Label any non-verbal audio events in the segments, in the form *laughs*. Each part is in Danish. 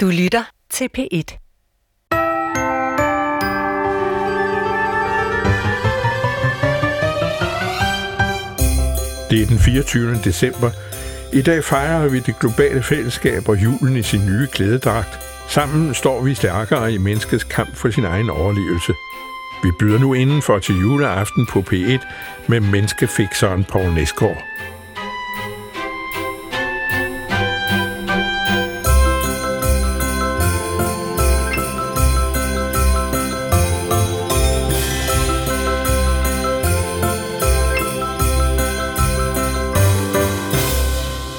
Du lytter til P1. Det er den 24. december. I dag fejrer vi det globale fællesskab og julen i sin nye klædedragt. Sammen står vi stærkere i menneskets kamp for sin egen overlevelse. Vi byder nu indenfor til juleaften på P1 med menneskefikseren Poul Nesgaard.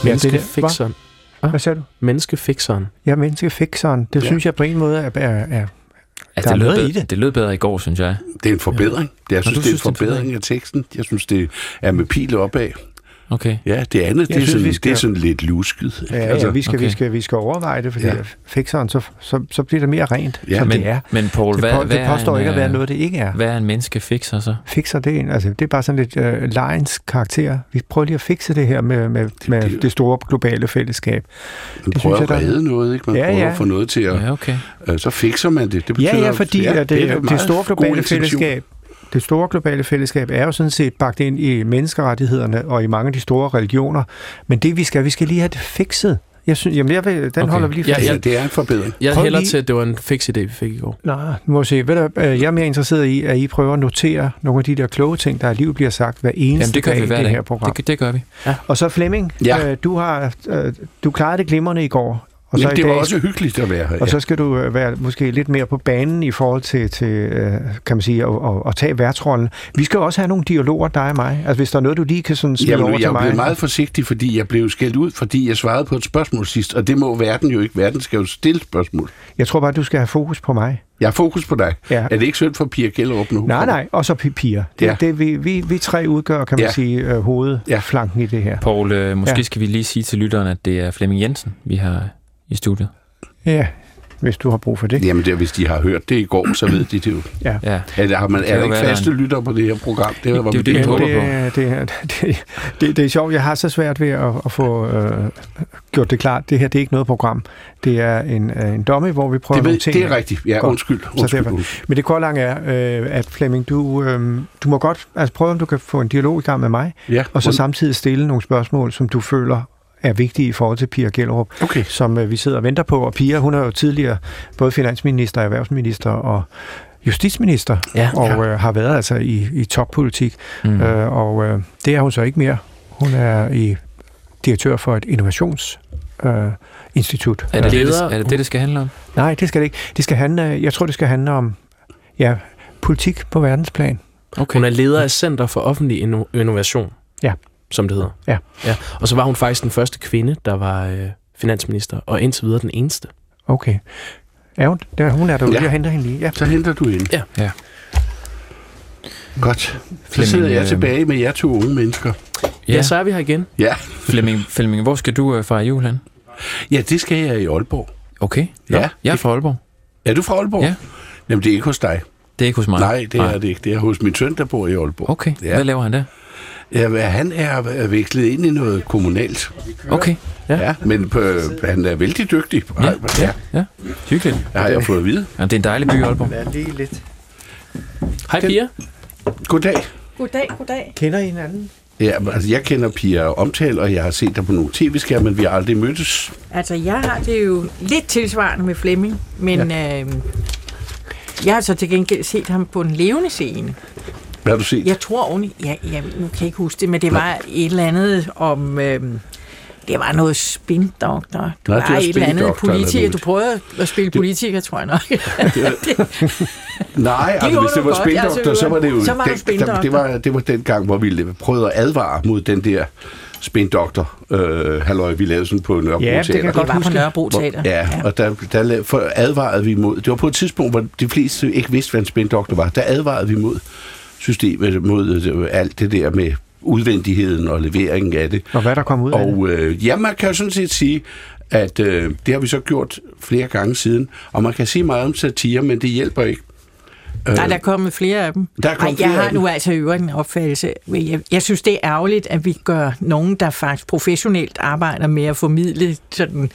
Menneskefikseren. Hvad, Hvad sagde du? Menneskefikseren. Ja, menneskefikseren. Det ja. synes jeg på en måde er... er, er Ja, Der er det, lød noget bedre, i det. det lød bedre i går, synes jeg. Det er en forbedring. Det, jeg synes, det er en det er en forbedring af teksten. Jeg synes, det er med pil opad. Okay. Ja, det andet, det er, synes, sådan, vi skal- det er sådan lidt lusket. ja, altså, vi, skal, okay. vi, skal, vi skal overveje det, fordi Ja. ja. fikseren, så, så, så bliver det mere rent, Ja, som Men, det er. men Paul, Det, hvad, hvad det påstår er en, ikke at være øh, noget, det ikke er. Hvad er en menneskefikser så? Fikser det, en, altså, det er bare sådan lidt øh, lejens karakter. Vi prøver lige at fikse det her med, med, med det- det store globale fællesskab. Man det prøver synes at jeg, der- redde noget, ikke? Man Ja, prøver ja. at få noget til at... Ja, okay. Øh, så fikser man det. Det Ja, betyder, ja, fordi ja, det, er det, en det store globale fællesskab, det store globale fællesskab er jo sådan set bagt ind i menneskerettighederne og i mange af de store religioner. Men det vi skal, vi skal lige have det fikset. Jeg synes, jamen jeg vil, den Okay. holder vi lige Ja, fast. Ja, det er en forbedring. Jeg Prøv hælder lige- til, at det var en fix idé, vi fik i går. Nå, nu må jeg se. Ved du, øh, jeg er mere interesseret i, at I prøver at notere nogle af de der kloge ting, der alligevel bliver sagt hver eneste Jamen, det gør dag vi i hver det dag. her program. Det, det gør vi. Og så Flemming, Ja. øh, du, har, øh, du klarede det glimrende i går. Og så, Jamen, det var dag, også hyggeligt at være her. og så skal du øh, være måske lidt mere på banen i forhold til, til øh, kan man sige, at, at, at tage værtsrollen. Vi skal også have nogle dialoger, dig og mig. Altså hvis der er noget, du lige kan sådan smide over Jamen, til jeg mig. blev meget forsigtig, fordi jeg blev skældt ud, fordi jeg svarede på et spørgsmål sidst, og det må verden jo ikke. Verden skal jo stille spørgsmål. Jeg tror bare, du skal have fokus på mig. Jeg har fokus på dig. Ja. Er det ikke synd for Pia Gellerup nu? Nej, nej, og så pi- piger. Det, Ja. ja. det, vi, vi, vi tre udgør, kan man Ja. ja. sige, øh, hovedflanken ja. i det her. Paul, øh, måske Ja. skal vi lige sige til lytteren, at det er Flemming Jensen, vi har i studiet. Ja, hvis du har brug for det. Jamen, det, er, hvis de har hørt det i går, så ved de det jo. Ja. Er, der, har man, er der ikke faste lytter på det her program? Det, var, Det er jo det, Ja, vi håber det, på. er- det, er- det, det, det er sjovt. Jeg har så svært ved at, at få øh, gjort det klart. Det her det er ikke noget program. Det er en, øh, en domme, hvor vi prøver det, ved, nogle ting. det er rigtigt. Ja, Godt. undskyld. Så undskyld, derfor- undskyld. Men det korte lange er, øh, at Flemming, du, øh, du må godt altså prøve, om du kan få en dialog i gang med mig, Ja, og så und- samtidig stille nogle spørgsmål, som du føler er vigtige i forhold til Pia Gellerup, Okay. som øh, vi sidder og venter på. Og Pia, hun er jo tidligere både finansminister, erhvervsminister og justitsminister, Ja. og øh, har været altså i, i toppolitik. Mm. Øh, og øh, det er hun så ikke mere. Hun er i direktør for et innovationsinstitut. Øh, institut. Er det, det, Leder- det, er det det, det skal handle om? Nej, det skal det ikke. Det skal handle, jeg tror, det skal handle om ja, politik på verdensplan. Okay. Hun er leder af Center for Offentlig Inno- Innovation. Ja. Som det hedder. Ja. ja. Og så var hun faktisk den første kvinde, der var øh, finansminister, og indtil videre den eneste. Okay. Er hun, der, hun er derude, Ja. ja. jeg henter hende lige. Ja. Så henter du ind. Ja. Ja. Godt. Så sidder jeg øh, tilbage med jer to unge mennesker. Ja, ja så er vi her igen. Ja, Flemming, Flemming, hvor skal du øh, fejre jul hen? ja det skal jeg i Aalborg. Okay. Ja. Jeg er fra Aalborg. Er du fra Aalborg? Ja. Jamen, det er ikke hos dig. Det er ikke hos mig. Nej, det er det ikke. Det er hos min søn, der bor i Aalborg. Okay. Ja. Hvad laver han der? Ja, han er vekslet ind i noget kommunalt. Okay. Ja, ja men på, han er vældig dygtig. Ja. ja. Ja. Hyggeligt. Det har jeg fået at vide. Ja, det er en dejlig by, Aalborg. Vær lige lidt. Hej Pia. Goddag. Goddag, goddag. Kender I hinanden? Ja, altså, jeg kender Pia omtale, og jeg har set dig på nogle tv-skærme, men vi har aldrig mødtes. Altså, jeg har det jo lidt tilsvarende med Flemming, men ja. øh, jeg har så til gengæld set ham på en levende scene. Hvad har du set? Jeg tror oven ja, ja, nu kan jeg ikke huske det, men det var et eller andet om... Øh, det var noget spindoktor. Du Nå, var det var et eller andet politiker. Du prøvede at spille politiker, tror jeg nok. *laughs* Nej, altså hvis det var godt, spindoktor, så så var det jo... Så var der den, det, var, det var den gang, hvor vi prøvede at advare mod den der spindoktor, øh, halløj, vi lavede sådan på Nørrebro Ja, det kan Teater. jeg Det godt var på huske. Nørrebro Hvor- Teater. Ja, og der, der for advarede vi mod... Det var på et tidspunkt, hvor de fleste ikke vidste, hvad en spindoktor var. Der advarede vi mod systemet, mod øh, alt det der med udvendigheden og leveringen af det. Og hvad der kom ud af det? Og øh, ja, man kan jo sådan set sige, at øh, det har vi så gjort flere gange siden. Og man kan sige meget om satire, men det hjælper ikke. Øh, Nej, der er kommet flere af dem. Der er kommet Ej, flere jeg har af dem. nu altså øvrigt en opfattelse. Jeg, jeg synes, det er ærgerligt, at vi gør nogen, der faktisk professionelt arbejder med at formidle sådan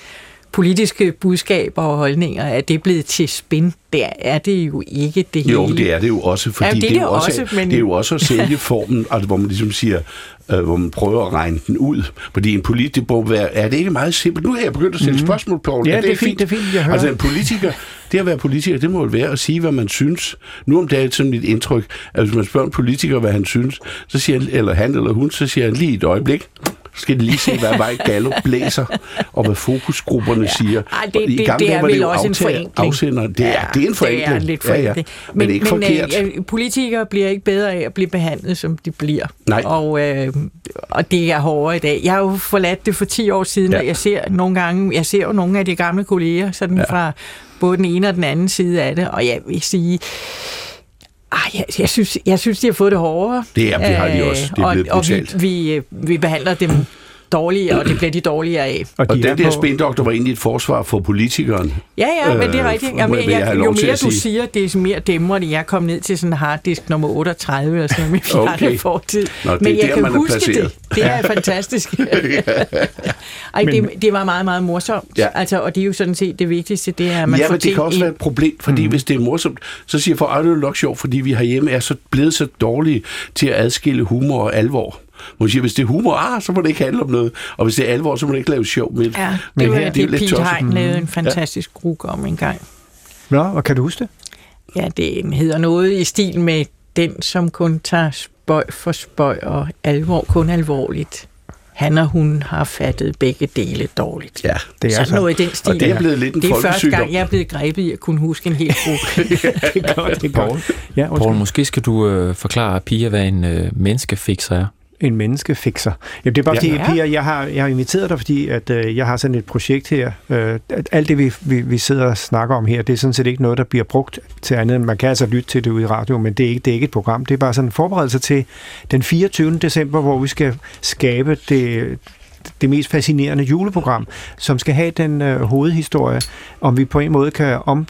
politiske budskaber og holdninger, er det blevet til spin? Det er det jo ikke det hele. Jo, det er det jo også, fordi Ja, det er det, er det jo også, også, men- det er jo også at sælge formen, altså, hvor man ligesom siger, øh, hvor man prøver at regne den ud. Fordi en politiker er det ikke meget simpelt? Nu har jeg begyndt at stille mm. spørgsmål på Mhm. Ja, det er fint, det er fint, jeg hører. Altså en politiker, det at være politiker, det må jo være at sige, hvad man synes. Nu om dagen er sådan mit indtryk, at hvis man spørger en politiker, hvad han synes, så siger han, eller han eller hun, så siger han lige et øjeblik, så skal de lige se, hvad vej Gallup blæser, og hvad fokusgrupperne ja. siger. Ej, det, i det, gamle det dage er var vel jo også en aftager- forenkling. Afsender. Det er, det er en forenkling. Det er lidt Ja, ja. forenkling. Men, men det er ikke forkert. Øh, øh, politikere bliver ikke bedre af at blive behandlet, som de bliver. Nej. Og, øh, og det er hårdere i dag. Jeg har jo forladt det for 10 år siden, Ja. ja. og jeg ser nogle gange, jeg ser jo nogle af de gamle kolleger, sådan ja. fra både den ene og den anden side af det, og jeg vil sige, ej, jeg, jeg, synes, jeg synes, de har fået det hårdere. Det er- det har de Øh, også. Det er og, blevet og vi, brutalt. vi, øh, vi behandler dem dårligere, og det bliver de dårligere af. Og de er den der på- spindoktor var egentlig et forsvar for politikeren. Ja, ja, men det er Øh, rigtigt. Jamen, jeg- jeg jeg, jo mere du sige? siger, det er mere dæmrende. Jeg kom ned til sådan en harddisk nummer 38 eller sådan noget med fjerne Okay. fortid. Nå, det men jeg der, kan man huske placeret. det. Det er *laughs* fantastisk. Ej, det, det var meget, meget morsomt. Ja. Altså, og det er jo sådan set det vigtigste, det er, at man ja, får men det kan også ind. være et problem, fordi mm. hvis det er morsomt, så siger folk, at det er nok sjovt, fordi vi herhjemme er så blevet så dårlige til at adskille humor og alvor. Man siger, hvis det er humor, ah, så må det ikke handle om noget. Og hvis det er alvor, så må det ikke lave sjov med det. Ja, Men det var her, det, det er lidt Pete. Hein lavede en fantastisk ja. om en gang. Nå, og kan du huske det? Ja, det hedder noget i stil med den, som kun tager spøj for spøj og alvor kun alvorligt. Han og hun har fattet begge dele dårligt. Ja, Det er Sådan noget i den stil. og det er blevet lidt en Det er første gang, jeg er blevet grebet i at kunne huske en hel *laughs* gruppe. det er godt, det er godt. Ja, Poul, undskyld. måske skal du øh, forklare Pia, hvad en øh, menneskefixer er. En menneskefixer. Jamen, det er bare fordi, Ja. Pia, jeg har, jeg har inviteret dig, fordi at, øh, jeg har sådan et projekt her. Øh, alt det, vi, vi, vi sidder og snakker om her, det er sådan set ikke noget, der bliver brugt til andet. Man kan altså lytte til det ude i radio, men det er ikke, det er ikke et program. Det er bare sådan en forberedelse til den 24. december, hvor vi skal skabe det, det mest fascinerende juleprogram, som skal have den øh, hovedhistorie, om vi på en måde kan om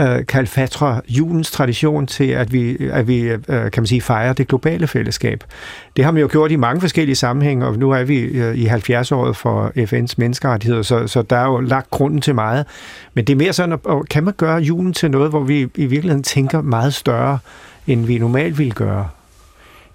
øh, kalfatre julens tradition til, at vi, at vi øh, kan man sige, fejrer det globale fællesskab. Det har vi jo gjort i mange forskellige sammenhænge, og nu er vi øh, i 70-året for FN's menneskerettigheder, så, så der er jo lagt grunden til meget. Men det er mere sådan, at, at kan man gøre julen til noget, hvor vi i virkeligheden tænker meget større, end vi normalt ville gøre.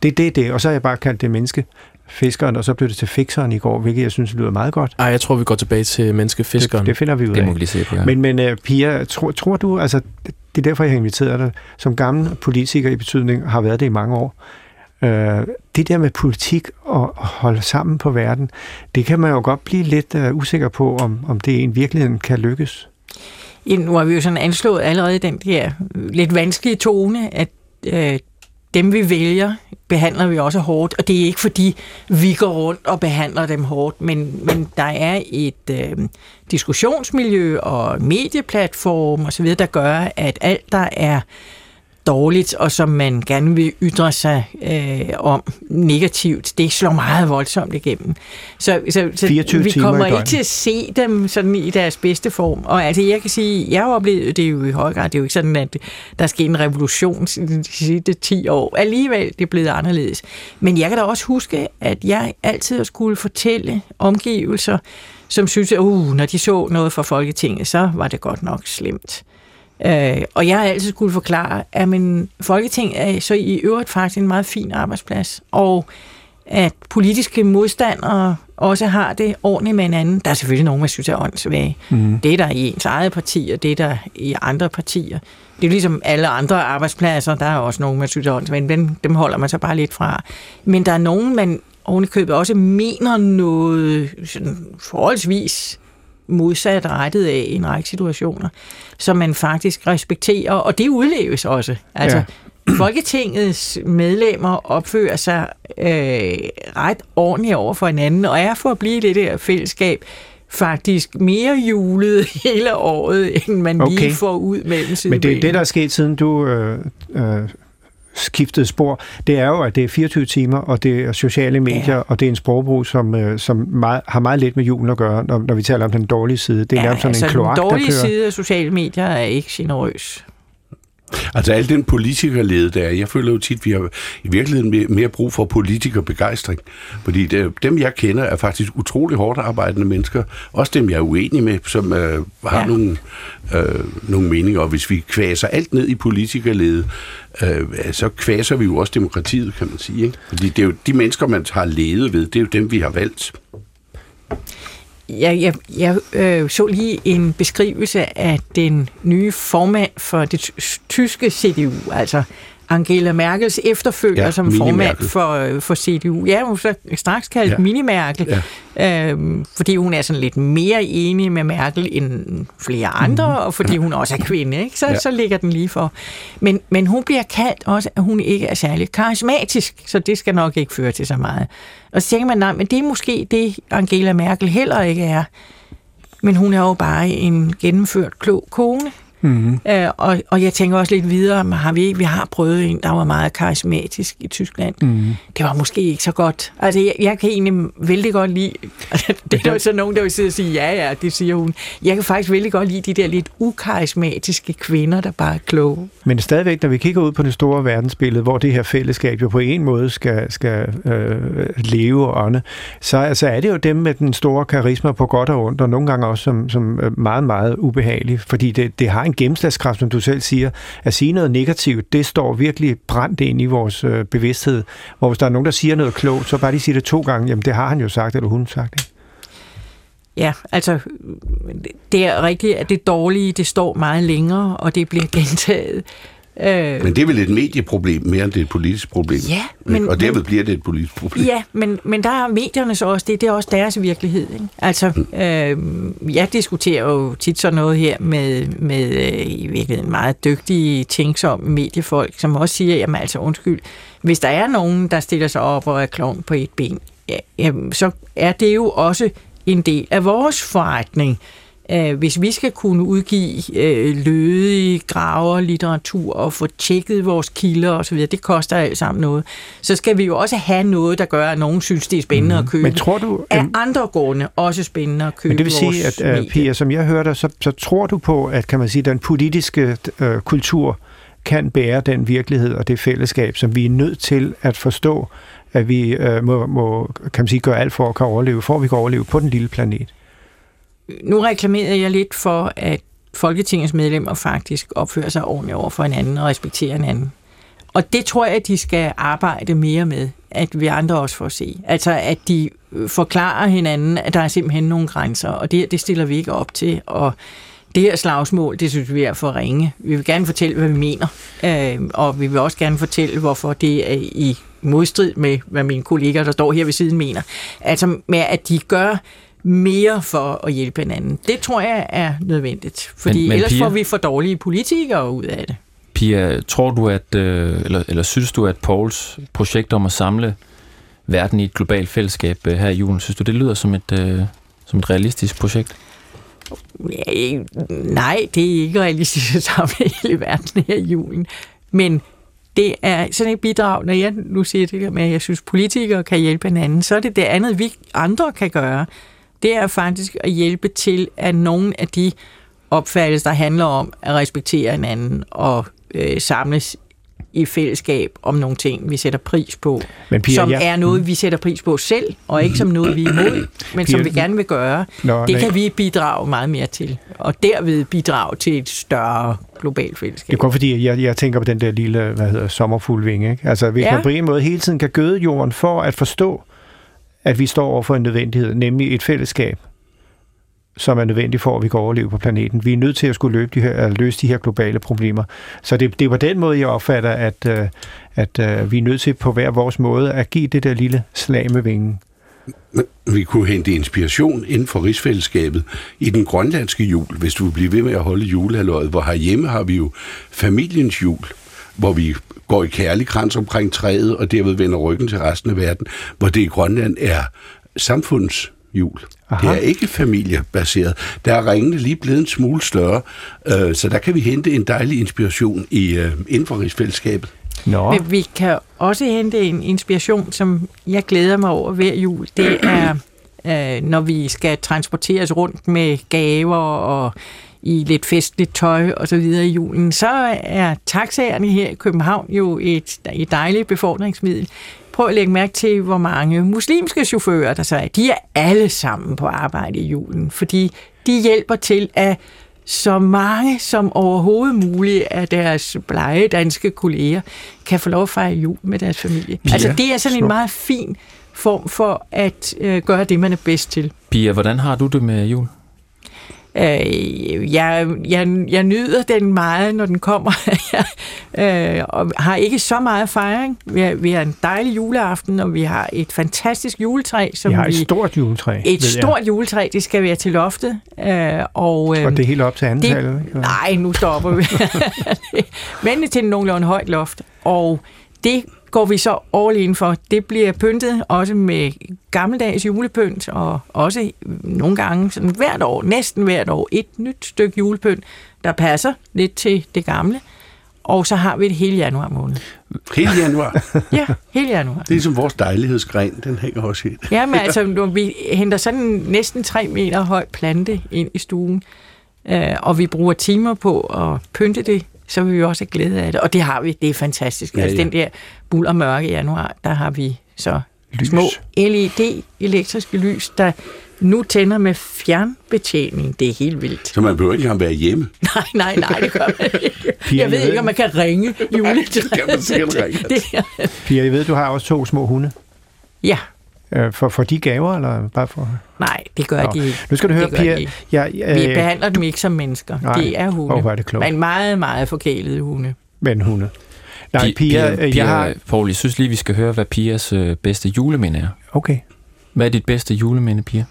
Det er det, det. Og så har jeg bare kaldt det menneske fiskeren, og så blev det til fikseren i går, hvilket jeg synes lyder meget godt. Ej, jeg tror, vi går tilbage til menneskefiskeren. Det, det finder vi ud af. Det må vi lige se på. Ja. Men, men uh, Pia, tror, tror du, altså det er derfor, jeg har inviteret dig, som gammel politiker i betydning, har været det i mange år. Uh, det der med politik og at holde sammen på verden, det kan man jo godt blive lidt uh, usikker på, om, om det i en virkeligheden kan lykkes. Ja, nu har vi jo sådan anslået allerede den der lidt vanskelige tone, at øh, dem vi vælger, behandler vi også hårdt, og det er ikke fordi, vi går rundt og behandler dem hårdt, men, men der er et øh, diskussionsmiljø og medieplatform osv., der gør, at alt, der er dårligt, og som man gerne vil ytre sig øh, om negativt, det slår meget voldsomt igennem. Så, så, så 24 vi kommer ikke til at se dem sådan i deres bedste form. Og altså, jeg kan sige, jeg har oplevet, det jo i høj grad, det er jo ikke sådan, at der sker en revolution de sidste 10 år. Alligevel, det er blevet anderledes. Men jeg kan da også huske, at jeg altid skulle fortælle omgivelser, som synes, at uh, når de så noget fra Folketinget, så var det godt nok slemt. Øh, og jeg har altid skulle forklare, at men Folketinget er så i øvrigt faktisk en meget fin arbejdsplads, og at politiske modstandere også har det ordentligt med hinanden. Der er selvfølgelig nogen, man synes er åndssvage. Mm. Det er der i ens eget parti, og det er der i andre partier. Det er ligesom alle andre arbejdspladser, der er også nogen, man synes er åndssvage, men dem, dem holder man så bare lidt fra. Men der er nogen, man ovenikøbet også mener noget sådan forholdsvis modsat rettet af i en række situationer, som man faktisk respekterer, og det udleves også. Altså, ja. Folketingets medlemmer opfører sig øh, ret ordentligt over for hinanden, og er for at blive det der fællesskab faktisk mere julet *laughs* hele året, end man okay. Lige får ud mellem siden. Men det, det, der er sket, siden du øh, øh, skiftede spor, det er jo, at det er 24 timer, og det er sociale medier, Ja. ja. og det er en sprogbrug, som, øh, som meget, har meget lidt med julen at gøre, når, når vi taler om den dårlige side. Det er ja, nærmest sådan altså, en kloak, den dårlige der kører. side af sociale medier er ikke generøs. Altså al den politikerlede der, jeg føler jo tit, at vi har i virkeligheden mere, brug for politikerbegejstring. Fordi det, dem, jeg kender, er faktisk utrolig hårdt arbejdende mennesker. Også dem, jeg er uenig med, som øh, har Ja. nogle, øh, nogle meninger. Og hvis vi kvaser alt ned i politikerlede, øh, så kvaser vi jo også demokratiet, kan man sige. Ikke? Fordi det er jo de mennesker, man har ledet ved, det er jo dem, vi har valgt. Jeg, jeg, jeg øh, så lige en beskrivelse af den nye formand for det tyske CDU, altså Angela Merkels efterfølger Ja, som formand for, øh, for CDU. Ja, hun så straks kaldt ja. Mini-Merkel, ja. øhm, fordi hun er sådan lidt mere enig med Merkel end flere andre, mm-hmm. og fordi hun også er kvinde, ikke? Så. Ja. så ligger den lige for. Men, men hun bliver kaldt også, at hun ikke er særlig karismatisk, så det skal nok ikke føre til så meget. Og så tænker man, nej, men det er måske det, Angela Merkel heller ikke er. Men hun er jo bare en gennemført klog kone. Mm-hmm. Øh, og, og jeg tænker også lidt videre, men har vi, ikke- vi har prøvet en, der var meget karismatisk i Tyskland. Mm-hmm. Det var måske ikke så godt. Altså, jeg, jeg kan egentlig vældig godt lide, *laughs* det er der jo så nogen, der vil sidde og sige, ja, ja, det siger hun. Jeg kan faktisk vældig godt lide de der lidt ukarismatiske kvinder, der bare er kloge. Men stadigvæk, når vi kigger ud på det store verdensbillede, hvor det her fællesskab jo på en måde skal, skal øh, leve og ånde, så altså er det jo dem med den store karisma på godt og ondt, og nogle gange også som, som øh, meget, meget ubehagelige, fordi det, det har en gennemslagskraft, som du selv siger. At sige noget negativt, det står virkelig brændt ind i vores øh, bevidsthed, hvor hvis der er nogen, der siger noget klogt, så bare de siger det to gange, jamen det har han jo sagt, eller hun sagt. Ikke? Ja, altså, det er rigtigt, at det dårlige, det står meget længere, og det bliver gentaget. Øh, Men det er vel et medieproblem mere end det er et politisk problem. Ja, men- og derved men- bliver det et politisk problem. Ja, men, men der er medierne så også, det, det er også deres virkelighed. Ikke? Altså, øh, jeg diskuterer jo tit sådan noget her med, med øh, i virkeligheden meget dygtige, tænksomme mediefolk, som også siger, jamen altså undskyld, hvis der er nogen, der stiller sig op og er klovn på et ben, ja, jamen, så er det jo også en del af vores forretning. Øh, hvis vi skal kunne udgive øh, lødige graver, litteratur og få tjekket vores kilder osv., det koster alt sammen noget, så skal vi jo også have noget, der gør, at nogen synes, det er spændende at købe. Men tror du... af øhm, andre grunde også spændende at købe Men det vil sige, at uh, medier. Pia, som jeg hører dig, så, så tror du på, at kan man sige, den politiske uh, kultur kan bære den virkelighed og det fællesskab, som vi er nødt til at forstå, at vi øh, må, må kan man sige, gøre alt for at kan overleve, for at vi kan overleve på den lille planet. Nu reklamerede jeg lidt for, at Folketingets medlemmer faktisk opfører sig ordentligt over for hinanden og respekterer hinanden. Og det tror jeg, at de skal arbejde mere med, at vi andre også får se. Altså, at de øh, forklarer hinanden, at der er simpelthen nogle grænser, og det, det stiller vi ikke op til. Og det her slagsmål, det synes vi er for ringe. Vi vil gerne fortælle, hvad vi mener, øh, og vi vil også gerne fortælle, hvorfor det er i modstrid med, hvad mine kolleger, der står her ved siden, mener. Altså med, at de gør mere for at hjælpe hinanden. Det tror jeg er nødvendigt, fordi Men- men, ellers Pia- får vi for dårlige politikere ud af det. Pia, tror du, at, øh, eller, eller synes du, at Pauls projekt om at samle verden i et globalt fællesskab øh, her i julen, synes du, det lyder som et, øh, som et realistisk projekt? Nej, det er ikke realistisk at samle hele verden her i julen. Men det er sådan et bidrag, når jeg nu siger det der med, at jeg synes, politikere kan hjælpe hinanden, så er det det andet, vi andre kan gøre. Det er faktisk at hjælpe til, at nogle af de opfattelser, der handler om at respektere hinanden og øh, samles i fællesskab om nogle ting, vi sætter pris på, Men Pia, som jeg- er noget, vi sætter pris på selv, og ikke som noget, vi er imod, men som Pia, vi gerne vil gøre. Nå, Det nej. kan vi bidrage meget mere til, og derved bidrage til et større globalt fællesskab. Det er kun fordi, jeg, jeg tænker på den der lille, hvad hedder, sommerfuglvinge. Ikke? Altså, hvis ja. Ja. man på en måde hele tiden kan gøde jorden for at forstå, at vi står over for en nødvendighed, nemlig et fællesskab, som er nødvendig for, at vi kan overleve på planeten. Vi er nødt til at skulle løbe de her, øh, løse de her globale problemer. Så det, det er på den måde, jeg opfatter, at, øh, at, at vi er nødt til på hver vores måde at give det der lille slag med vingen. Men vi kunne hente inspiration inden for rigsfællesskabet i den grønlandske jul, hvis du vil blive ved med at holde julehalvøjet, hvor herhjemme har vi jo familiens jul, hvor vi går i kærlig krans omkring træet, og derved vender ryggen til resten af verden, hvor det i Grønland er samfundsjul. Aha. Det er ikke familiebaseret. Der er ringene lige blevet en smule større, øh, så der kan vi hente en dejlig inspiration i, øh, inden for rigsfællesskabet. Nå, Men vi kan også hente en inspiration, som jeg glæder mig over hver jul. Det er, *clears throat* øh, når vi skal transporteres rundt med gaver og i lidt festligt tøj og så videre i julen, så er taxaerne her i København jo et, et dejligt befordringsmiddel. Prøv at lægge mærke til, hvor mange muslimske chauffører der så er. De er alle sammen på arbejde i julen, fordi de hjælper til at så mange som overhovedet muligt af deres blege danske kolleger kan få lov at fejre jul med deres familie. Ja, altså det er sådan en meget fin form for at øh, gøre det, man er bedst til. Pia, hvordan har du det med jul? Øh, jeg, jeg, jeg nyder den meget, når den kommer. jeg *laughs* øh, og har ikke så meget fejring. Vi har, vi har en dejlig juleaften, og vi har et fantastisk juletræ, som Vi har vi... et stort juletræ. jeg. et stort juletræ, det skal være til loftet. Øh, og, øh, Og det er helt op til antallet, det, ikke? nej, nu stopper vi. *laughs* *laughs* Men det til en nogenlunde højt loft. Og det går vi så all in for. Det bliver pyntet også med gammeldags julepynt, og også nogle gange sådan hvert år, næsten hvert år, et nyt stykke julepynt, der passer lidt til det gamle. Og så har vi det hele januar måned. Hele januar. *laughs* Ja, hele januar. Det er ligesom vores dejlighedsgren, den hænger også i. Ja, men *laughs* altså, når vi henter sådan en næsten 3 meter høj plante ind i stuen, øh, og vi bruger timer på at pynte det, så vil vi også have glæde af det. Og det har vi, det er fantastisk. Ja, altså ja. den der bulder mørke januar, der har vi så Lys. små LED elektriske lys, der nu tænder med fjernbetjening. Det er helt vildt. Så man behøver ikke engang være hjemme. *laughs* Nej, nej, nej, det gør man ikke. *laughs* Pia, Jeg ved ikke, om man kan ringe *laughs* juletræet. kan man sikkert ringe. Det, det, Pia, jeg ved, du har også to små hunde. ja, Øh, For, for de gaver, eller bare for... nej, det gør Nå, de ikke. Nu skal du høre, Det Pia... de ikke. Jeg, Vi øh, behandler dem ikke som mennesker. nej. Det er hunde. Åh, hvor er det klogt. Men meget, meget forkælede hunde. men hunde. Nej, Pi- Pia, Pia, øh, Pia jeg har... Poul, jeg synes lige, vi skal høre, hvad Pias øh, bedste juleminde er. Okay. Hvad er dit bedste juleminde, Pia?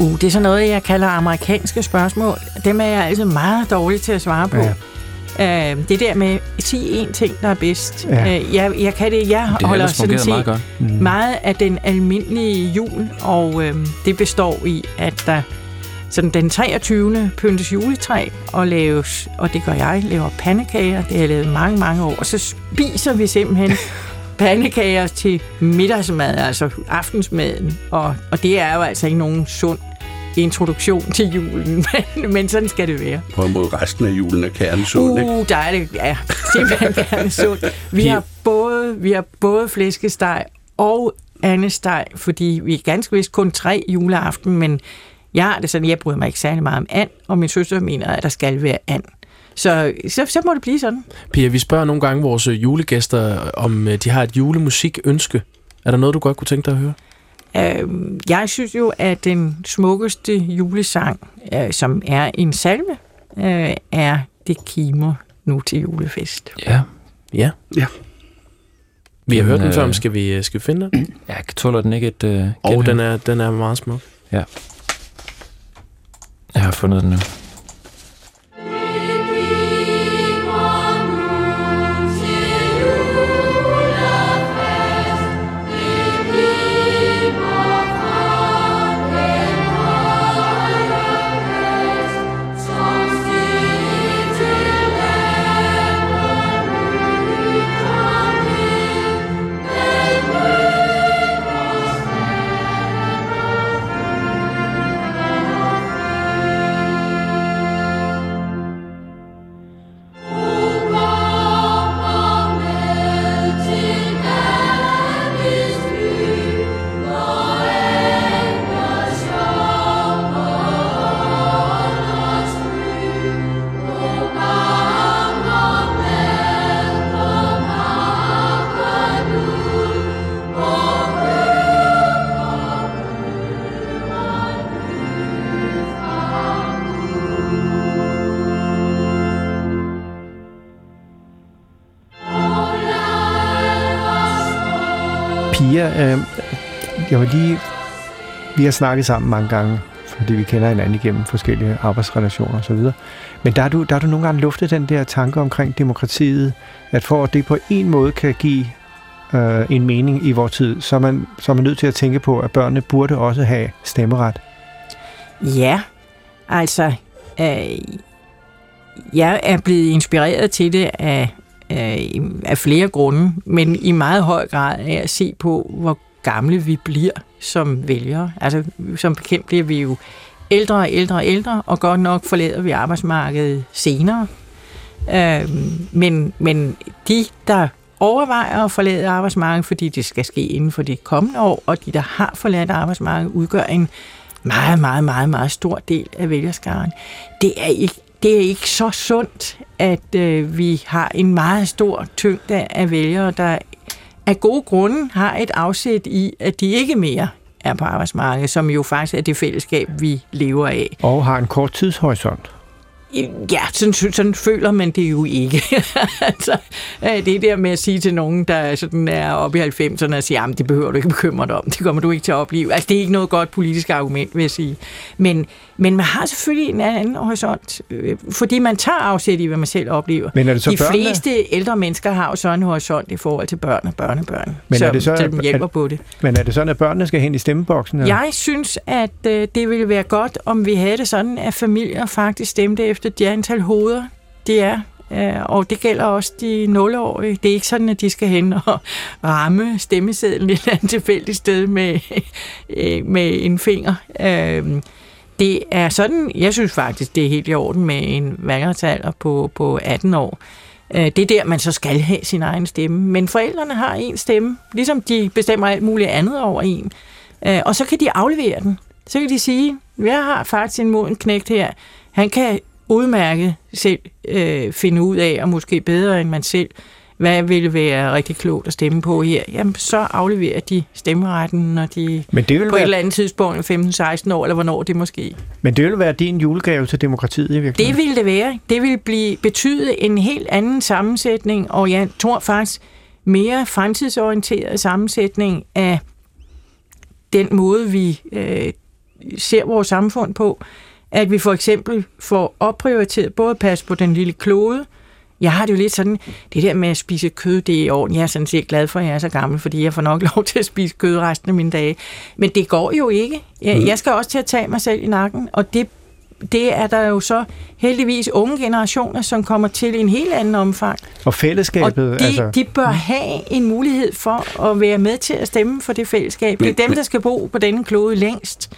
Uh, det er sådan noget, jeg kalder amerikanske spørgsmål. Dem er jeg altså meget dårlig til at svare på. Ja. Uh, det der med, sig én ting, der er bedst. Ja. Uh, jeg, jeg kan det, jeg Det holder sådan set meget godt. Mm. meget af den almindelige jul, og øhm, det består i, at der sådan den 23. pyntes juletræ og laves, og det gør jeg, laver pandekager. Det har jeg lavet mange, mange år. Og så spiser vi simpelthen *laughs* pandekager til middagsmad, altså aftensmaden. Og, og det er jo altså ikke nogen sund introduktion til julen, *laughs* men, men sådan skal det være. På en måde resten af julen er kernesund, ikke? Uh, der er det, ja, simpelthen *laughs* gerne sundt. Vi har både, vi har både flæskesteg og andesteg, fordi vi er ganske vist kun tre juleaften, men jeg har det sådan, jeg bryder mig ikke særlig meget om and, og min søster mener, at der skal være and. Så, så, så må det blive sådan. Pia, vi spørger nogle gange vores øh, julegæster, om øh, de har et julemusikønske. Er der noget, du godt kunne tænke dig at høre? Øh, jeg synes jo, at den smukkeste julesang, øh, som er en salme, øh, er Det kimer nu til julefest. Ja, Ja. Ja. Vi har hørt den før, øh, skal vi, øh, skal vi finde den? *clears throat* jeg tåler den ikke et øh, Og den er, den er meget smuk. Jeg har fundet den nu. Øh, jeg vil lige... Vi har snakket sammen mange gange, fordi vi kender hinanden igennem forskellige arbejdsrelationer osv. Men der har, du, der har du nogle gange luftet den der tanke omkring demokratiet, at for at det på en måde kan give øh, en mening i vores tid, så er, man, så er man nødt til at tænke på, at børnene burde også have stemmeret. Ja, altså, øh, jeg er blevet inspireret til det af, øh, af flere grunde, men i meget høj grad af at se på, hvor gamle vi bliver som vælgere. Altså, som bekendt bliver vi jo ældre og ældre og ældre, og godt nok forlader vi arbejdsmarkedet senere. Øh, men, men de, der overvejer at forlade arbejdsmarkedet, fordi det skal ske inden for det kommende år, og de, der har forladt arbejdsmarkedet, udgør en meget, meget, meget, meget stor del af vælgerskaren. Det er ikke, det er ikke så sundt, at øh, vi har en meget stor tyngde af vælgere, der af gode grunde har et afsæt i, at de ikke mere er på arbejdsmarkedet, som jo faktisk er det fællesskab, vi lever af. Og har en kort tidshorisont. Ja, sådan, sådan føler man det jo ikke. *laughs* altså, øh, det der med at sige til nogen, der sådan er oppe i 90'erne og sige, at det behøver du ikke bekymre dig om, det kommer du ikke til at opleve. Altså, det er ikke noget godt politisk argument, vil jeg sige. Men, men man har selvfølgelig en anden horisont, øh, fordi man tager afsæt i, hvad man selv oplever. Men er det så De børnene? fleste ældre mennesker har jo sådan en horisont i forhold til børn og børnebørn, Men er det så- de hjælper er- på det. Men er det sådan, at børnene skal hen i stemmeboksen? eller? Jeg synes, at øh, det ville være godt, om vi havde det sådan, at familier faktisk stemte efter det antal hoveder, det er. Øh, og det gælder også de 0-årige. Det er ikke sådan, at de skal hen og ramme stemmesedlen et eller andet tilfældigt sted med, øh, med en finger. Øh, det er sådan, jeg synes faktisk, det er helt i orden med en valgretsalder på, på 18 år. Det er der, man så skal have sin egen stemme. Men forældrene har en stemme, ligesom de bestemmer alt muligt andet over en. Og så kan de aflevere den. Så kan de sige, jeg har faktisk en moden knægt her. Han kan udmærket selv øh, finde ud af, og måske bedre end man selv, hvad ville være rigtig klogt at stemme på her. Jamen, så afleverer de stemmeretten, når de Men det vil på et være, eller andet tidspunkt, 15-16 år, eller hvornår det måske. men det vil være din julegave til demokratiet i virkeligheden. Det ville det være. Det ville blive, betyde en helt anden sammensætning, og jeg tror faktisk mere fremtidsorienteret sammensætning af den måde, vi øh, ser vores samfund på. At vi for eksempel får opprioriteret både at passe på den lille klode. Jeg har det jo lidt sådan, det der med at spise kød, det er i orden. Jeg er sådan set glad for, at jeg er så gammel, fordi jeg får nok *laughs* lov til at spise kød resten af mine dage. Men det går jo ikke. Jeg, jeg skal også til at tage mig selv i nakken, og det det er der jo så heldigvis unge generationer, som kommer til i en helt anden omfang. Og Og fællesskabet, de, altså... de bør have en mulighed for at være med til at stemme for det fællesskab. Det er dem, der skal bo på denne klode længst.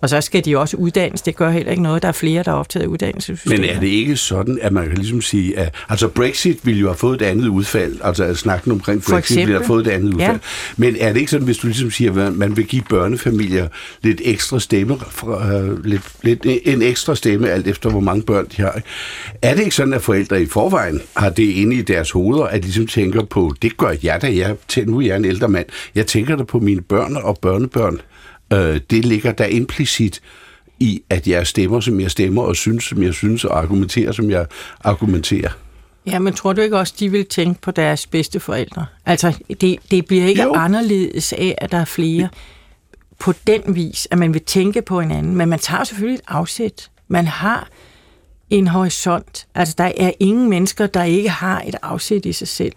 Og så skal de også uddannes. Det gør heller ikke noget. Der er flere, der er optaget uddannelsessystemet. Men er det ikke sådan, at man kan ligesom sige, at altså Brexit ville jo have fået et andet udfald, altså at snakken omkring Brexit ville have fået et andet udfald. Ja. Men er det ikke sådan, hvis du ligesom siger, at man vil give børnefamilier lidt ekstra stemme, fra, øh, lidt, lidt, en ekstra stemme, alt efter hvor mange børn de har. Er det ikke sådan, at forældre i forvejen har det inde i deres hoveder, at de ligesom tænker på, det gør jeg da, jeg, tæ- nu er jeg en ældre mand, jeg tænker da på mine børn og børnebørn. Øh, det ligger der implicit i, at jeg stemmer, som jeg stemmer, og synes, som jeg synes, og argumenterer, som jeg argumenterer. Ja, men tror du ikke også, de vil tænke på deres bedste forældre? Altså, det, det bliver ikke Jo. anderledes af, at der er flere på den vis, at man vil tænke på hinanden. Men man tager selvfølgelig et afsæt. Man har en horisont. Altså, der er ingen mennesker, der ikke har et afsæt i sig selv.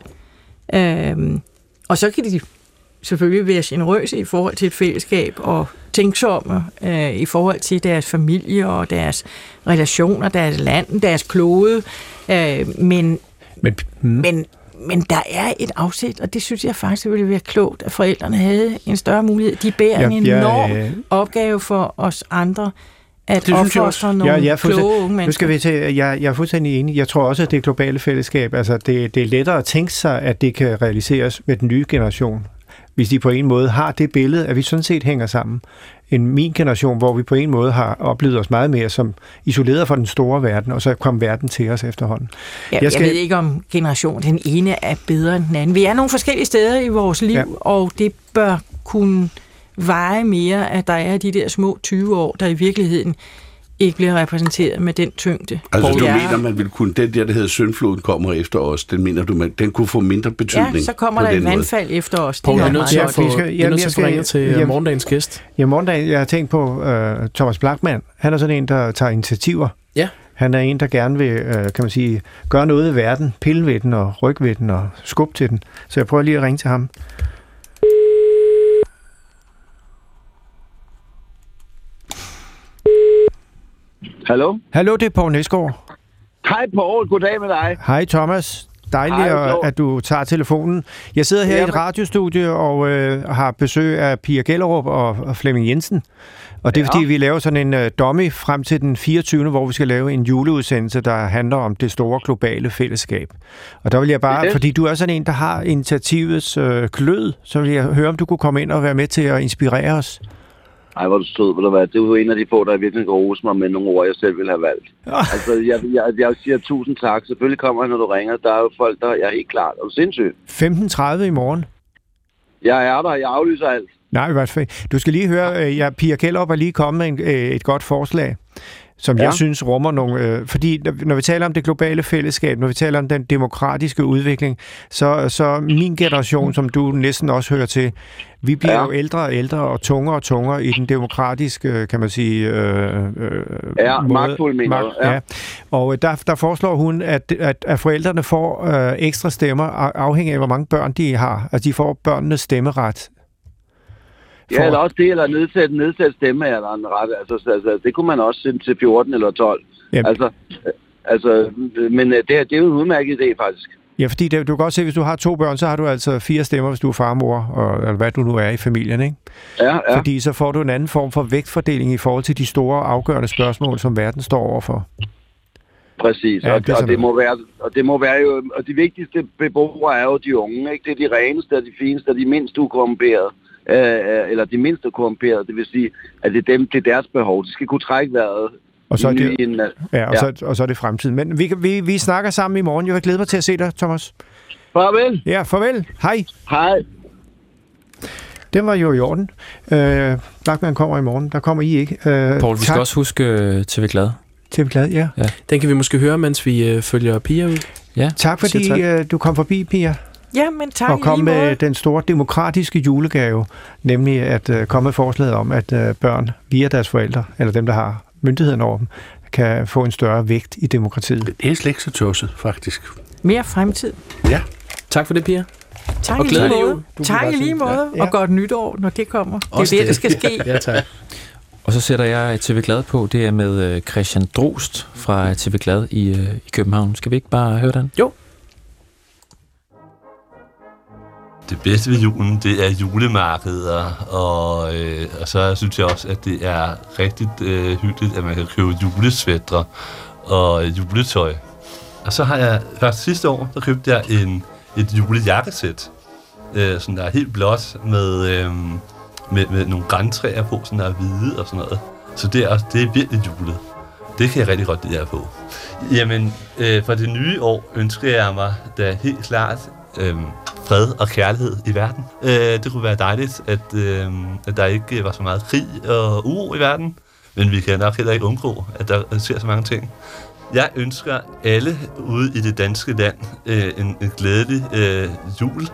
Øhm, og så kan de selvfølgelig være generøse i forhold til et fællesskab og tænksomme øh, i forhold til deres familie og deres relationer, deres land, deres klode. Øh, men, Men, hmm. men, men der er et afsæt, og det synes jeg faktisk ville være klogt, at forældrene havde en større mulighed. De bærer Ja, en jeg, enorm øh, opgave for os andre at Det synes jeg også. opfostre nogle Ja, jeg er kloge unge Nu mennesker. skal vi til, jeg, jeg er fuldstændig enig. Jeg tror også, at det globale fællesskab, altså det, det er lettere at tænke sig, at det kan realiseres med den nye generation. Hvis de på en måde har det billede, at vi sådan set hænger sammen. En min generation, hvor vi på en måde har oplevet os meget mere som isoleret fra den store verden, og så kom verden til os efterhånden. Ja, Jeg skal- jeg ved ikke, om generation den ene er bedre end den anden. Vi er nogle forskellige steder i vores liv, ja. og det bør kunne veje mere, at der er de der små 20 år, der i virkeligheden ikke bliver repræsenteret med den tyngde. Altså, Poul, du ja. mener, man vil kunne, den der, der hedder Søndfloden kommer efter os, den mener du, man, den kunne få mindre betydning Ja, så kommer på der et måde. vandfald efter os. Det Poul, jeg er nødt til at få, skal- jeg er jamen, nødt til at til jamen- morgendagens gæst. Ja, morgendag, jeg har tænkt på uh, Thomas Blackman. Han er sådan en, der tager initiativer. Ja. Han er en, der gerne vil, uh, kan man sige, gøre noget i verden, pille ved den og rykke ved den og skubbe til den. Så jeg prøver lige at ringe til ham. Hallo? Hallo, det er Poul Næsgaard. Hej Paul, goddag med dig. Hej Thomas. Dejligt, Hej, at, du tager telefonen. Jeg sidder her i et Jamen. radiostudie og øh, har besøg af Pia Gellerup og, og Flemming Jensen. Og det er Ja. fordi, vi laver sådan en øh, dummy frem til den 24., hvor vi skal lave en juleudsendelse, der handler om det store globale fællesskab. Og der vil jeg bare, Ja. fordi du er sådan en, der har initiativets øh, glød, så vil jeg høre, om du kunne komme ind og være med til at inspirere os. Ej, hvor du sød, ved du hvad? Det er jo en af de få, der virkelig kan rose mig med nogle ord, jeg selv ville have valgt. Altså, jeg, jeg, jeg siger tusind tak. Selvfølgelig kommer jeg, når du ringer. Der er jo folk, der jeg er helt klart. Er du sindssyg? 15.30 i morgen. Jeg er der. Jeg aflyser alt. Nej, i hvert fald. Du skal lige høre, øh, ja, Pia Kellerup er lige kommet med en, øh, et godt forslag, som ja. Jeg synes rummer nogle... Øh, fordi når- vi taler om det globale fællesskab, når vi taler om den demokratiske udvikling, så, så min generation, som du næsten også hører til, vi bliver ja. Jo ældre og ældre og tungere og tungere i den demokratiske, kan man sige... Øh, øh, Ja, magtfuld, mener ja. Ja. Og øh, der, der foreslår hun, at, at, at forældrene får øh, ekstra stemmer, af- afhængig af, hvor mange børn de har. Altså, de får børnenes stemmeret. Ja, eller også det, eller nedsæt, nedsæt stemme, eller en ret. Altså, så- altså, det kunne man også sende til 14 eller 12. Ja. Altså, altså, men øh, det, er- det er jo en udmærket idé, faktisk. Ja, fordi det, du kan godt se, hvis du har to børn, så har du altså fire stemmer, hvis du er farmor, og eller hvad du nu er i familien, ikke? Ja, ja. Fordi så får du en anden form for vægtfordeling i forhold til de store afgørende spørgsmål, som verden står overfor. Præcis, Ja, ja, det og, og, det må være, og det må være jo, og de vigtigste beboere er jo de unge, ikke? Det er de reneste, og de fineste, og de mindst ukorrumperede, øh, øh, eller de mindste korrumperede, det vil sige, at det er, dem, det er deres behov. De skal kunne trække vejret Og så er det, en, øh, ja, og, så, og så er det fremtiden. Men vi, kan- vi, vi snakker sammen i morgen. Jeg vil glæde mig til at se dig, Thomas. Farvel, Ja, farvel. Hej. hej. Den var jo i orden. Øh, Blackman kommer i morgen. Der kommer I ikke. Øh, Poul, vi skal tak også huske øh, TV Glad. til glad. Ja. Den kan vi måske høre, mens vi øh, følger Pia ud. Tak fordi Siger øh, du kom forbi, Pia. Ja, men tak og kom med den store demokratiske julegave, nemlig at uh, komme med forslaget om, at uh, børn via deres forældre, eller dem, der har myndigheden over dem, kan få en større vægt i demokratiet. Det er slet ikke så tosset, faktisk. Mere fremtid. Tak for det, Pia. Tak Og i lige måde. Tak i lige måde. Ja. Og godt nytår, når det kommer. Det er jo Også det, det. der skal ske. Ja, tak. Og så sætter jeg TV Glad på. Det er med øh, Christian Drost fra TV Glad i, øh, i København. Skal vi ikke bare høre den? Det bedste ved julen, det er julemarkeder, og, øh, og så synes jeg også, at det er rigtig øh, hyggeligt, at man kan købe julesvætter og juletøj. Og så har jeg, først sidste år, der købte jeg en, et julejakkesæt, øh, sådan der er helt blåt med, øh, med, med nogle græntræer på, sådan der er hvide og sådan noget. Så det er, også, det er virkelig julet. Det kan jeg rigtig godt lide at få. Jamen, øh, for det nye år ønsker jeg mig da helt klart øh, fred og kærlighed i verden. Øh, det kunne være dejligt, at, øh, at der ikke var så meget krig og uro i verden, men vi kan nok heller ikke undgå, at der sker så mange ting. Jeg ønsker alle ude i det danske land øh, en, en glædelig øh, jul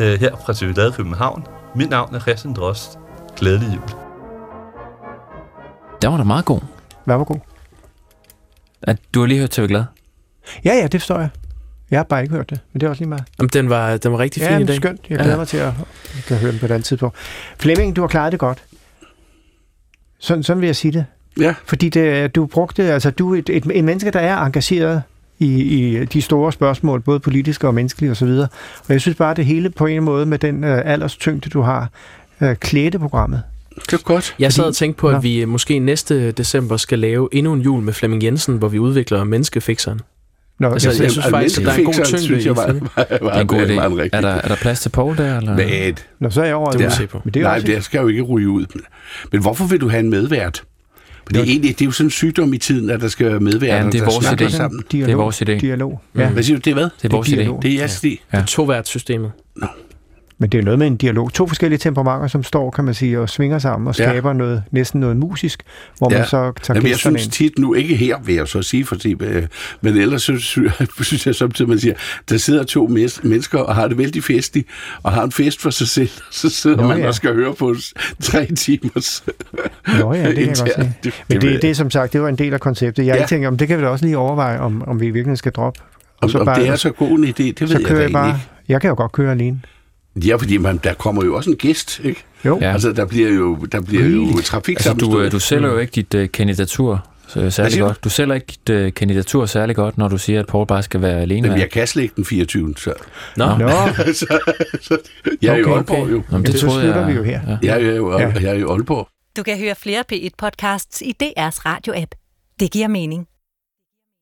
øh, her fra TV Glade København. Mit navn er Christian Drost. Glædelig jul. Den var da meget god. Hvad var god? At du har lige hørt TV Glad. Ja, ja, det forstår jeg. Jeg har bare ikke hørt det, men det er også lige meget. Jamen, den var, den var rigtig Ja, fin i men dag. skønt. Jeg glæder Ja. mig til at, at kan høre den på et andet tidspunkt. Flemming, du har klaret det godt. Sådan, sådan vil jeg sige det. Ja. Fordi det, du brugte, altså du er et, et, en menneske, der er engageret i, i de store spørgsmål, både politiske og menneskelige osv. Og jeg synes bare, det hele på en måde med den øh, alderstyngde, du har, øh, klæde programmet. Det er godt. Jeg sad og tænkte på, at vi måske næste december skal lave endnu en jul med Flemming Jensen, hvor vi udvikler menneskefikseren. Nå, Altså, jeg, jeg synes faktisk, at der er en god tyngde synes i jeg var, var, var, Det er en god var, var en idé. rigtig. Er der, er der plads til Paul der? Eller? Men, Nå, så er jeg over Det det. på. Men det er nej, det skal jo ikke ryge ud. Men hvorfor vil du have en medvært? For det er, egentlig, det er jo sådan en sygdom i tiden, at der skal være medværter, Ja, det er vores idé. sammen. dialog, Det er vores idé. Dialog. Ja. Hvad siger du, det er hvad? Det er vores idé. dialog. Det er jeres idé. Ja. Ja. To-vært-systemet. Men det er noget med en dialog. To forskellige temperamenter, som står, kan man sige, og svinger sammen og Ja. skaber noget, næsten noget musisk, hvor Ja. man så tager Jamen, jeg synes ind. tit, nu ikke her, vil jeg så sige, for øh, men ellers synes, *laughs* synes jeg samtidig, man siger, der sidder to mennesker og har det vældig festligt, og har en fest for sig selv, og *laughs* så sidder Nå, man ja. og skal høre på tre timers Nå ja, det kan jeg godt se. Men ved- det, det som sagt, det var en del af konceptet. Jeg Ja. ja. tænker, om det kan vi da også lige overveje, om, om vi virkelig skal droppe. om, så om bare- det er så god en idé, det ved Så jeg kører jeg egentlig bare. ikke. Jeg kan jo godt køre alene. Ja, fordi man, der kommer jo også en gæst, ikke? Jo. Ja. Altså, der bliver jo, der bliver jo Rigeligt. Altså, trafik du, øh, du sælger jo ikke dit uh, kandidatur øh, særlig godt. Du sælger ikke dit øh, kandidatur særlig godt, når du siger, at Paul bare skal være alene. Jamen, jeg kan slet ikke den 24. Så, Nå, Nå, *laughs* så, så jeg er jo Okay, Aalborg, okay. jo. Jamen, det så slutter vi jo her. Ja. Jeg er jo, jeg er jo Aalborg. Du kan høre flere P1-podcasts i DR's radio-app. Det giver mening.